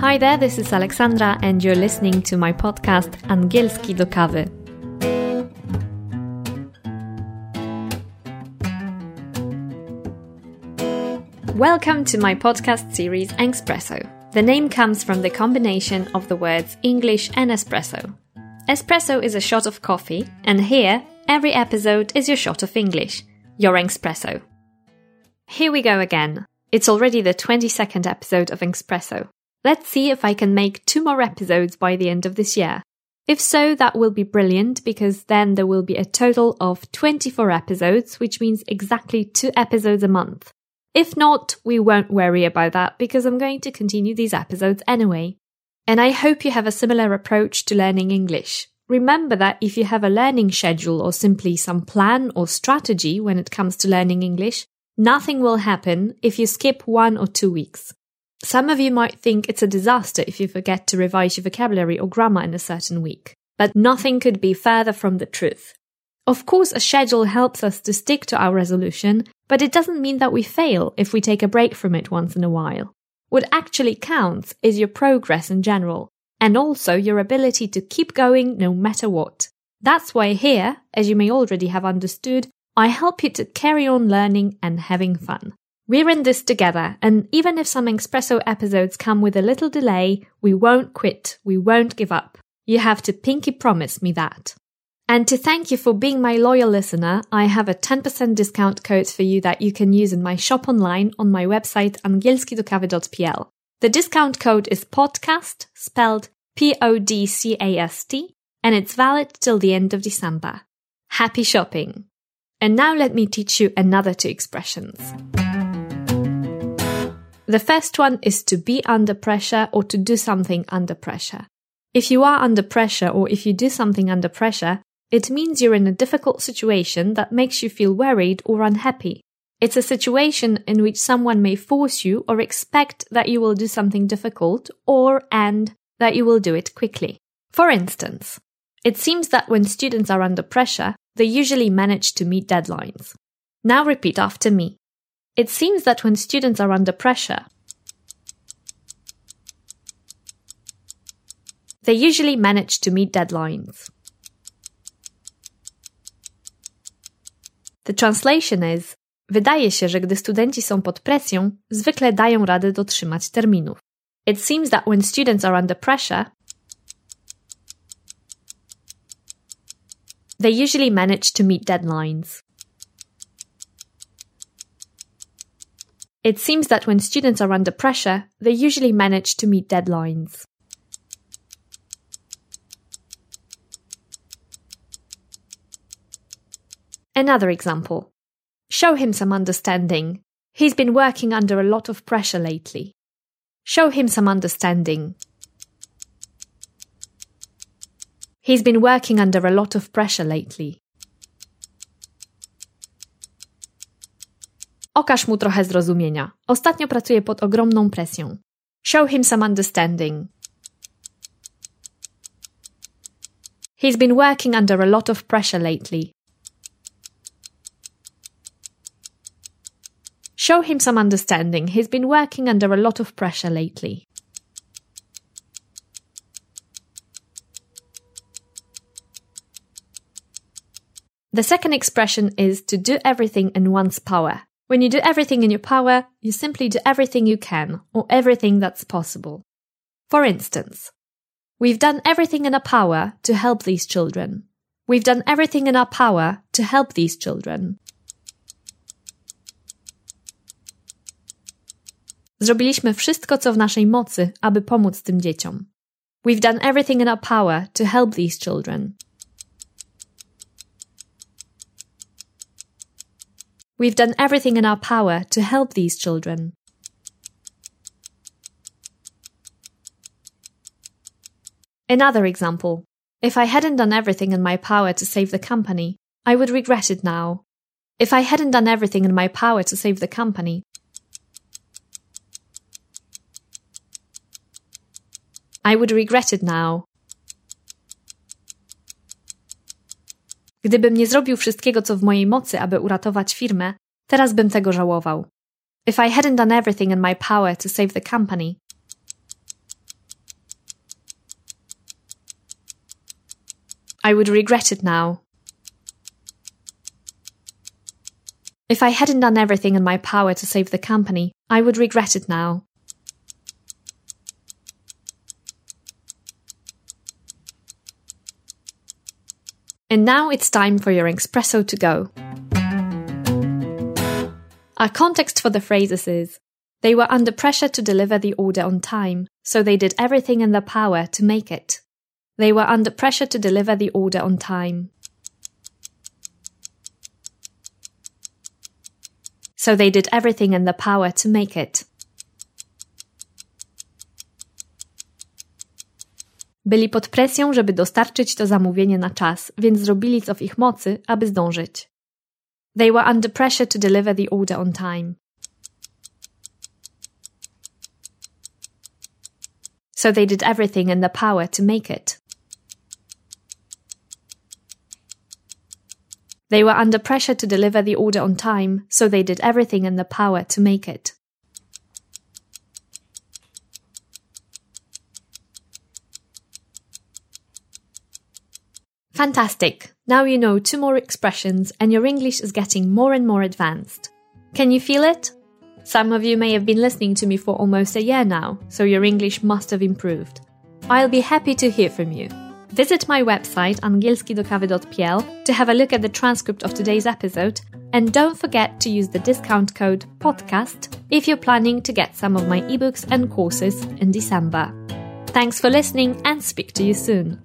Hi there, this is Alexandra, and you're listening to my podcast Angielski do kawy. Welcome to my podcast series Engspresso. The name comes from the combination of the words English and espresso. Espresso is a shot of coffee, and here, every episode is your shot of English, your espresso. Here we go again. It's already the 22nd episode of Engspresso. Let's see if I can make two more episodes by the end of this year. If so, that will be brilliant because then there will be a total of 24 episodes, which means exactly two episodes a month. If not, we won't worry about that because I'm going to continue these episodes anyway. And I hope you have a similar approach to learning English. Remember that if you have a learning schedule or simply some plan or strategy when it comes to learning English, nothing will happen if you skip one or two weeks. Some of you might think it's a disaster if you forget to revise your vocabulary or grammar in a certain week, but nothing could be further from the truth. Of course, a schedule helps us to stick to our resolution, but it doesn't mean that we fail if we take a break from it once in a while. What actually counts is your progress in general, and also your ability to keep going no matter what. That's why here, as you may already have understood, I help you to carry on learning and having fun. We're in this together, and even if some Engspresso episodes come with a little delay, we won't quit, we won't give up. You have to pinky promise me that. And to thank you for being my loyal listener, I have a 10% discount code for you that you can use in my shop online on my website angielskidokawy.pl. The discount code is podcast, spelled P-O-D-C-A-S-T, and it's valid till the end of December. Happy shopping! And now let me teach you another two expressions. The first one is to be under pressure or to do something under pressure. If you are under pressure or if you do something under pressure, it means you're in a difficult situation that makes you feel worried or unhappy. It's a situation in which someone may force you or expect that you will do something difficult or and that you will do it quickly. For instance, it seems that when students are under pressure, they usually manage to meet deadlines. Now repeat after me. It seems that when students are under pressure, they usually manage to meet deadlines. The translation is Wydaje się, że gdy studenci są pod presją, zwykle dają radę dotrzymać terminów. It seems that when students are under pressure, they usually manage to meet deadlines. It seems that when students are under pressure, they usually manage to meet deadlines. Another example. Show him some understanding. He's been working under a lot of pressure lately. Show him some understanding. He's been working under a lot of pressure lately. Okaż mu trochę zrozumienia. Ostatnio pracuje pod ogromną presją. Show him some understanding. He's been working under a lot of pressure lately. Show him some understanding. He's been working under a lot of pressure lately. The second expression is to do everything in one's power. When you do everything in your power, you simply do everything you can or everything that's possible. For instance, we've done everything in our power to help these children. We've done everything in our power to help these children. Zrobiliśmy wszystko, co w naszej mocy, aby pomóc tym dzieciom. We've done everything in our power to help these children. We've done everything in our power to help these children. Another example. If I hadn't done everything in my power to save the company, I would regret it now. If I hadn't done everything in my power to save the company, I would regret it now. Gdybym nie zrobił wszystkiego, co w mojej mocy, aby uratować firmę, teraz bym tego żałował. If I hadn't done everything in my power to save the company. I would regret it now. If I hadn't done everything in my power to save the company, I would regret it now. And now it's time for your espresso to go. Our context for the phrases is they were under pressure to deliver the order on time, so they did everything in their power to make it. They were under pressure to deliver the order on time. So they did everything in their power to make it. Byli pod presją, żeby dostarczyć to zamówienie na czas, więc zrobili co w ich mocy, aby zdążyć. They were under pressure to deliver the order on time. So they did everything in their power to make it. They were under pressure to deliver the order on time, so they did everything in their power to make it. Fantastic! Now you know two more expressions and your English is getting more and more advanced. Can you feel it? Some of you may have been listening to me for almost a year now, so your English must have improved. I'll be happy to hear from you. Visit my website angielskidokawy.pl to have a look at the transcript of today's episode and don't forget to use the discount code PODCAST if you're planning to get some of my ebooks and courses in December. Thanks for listening and speak to you soon.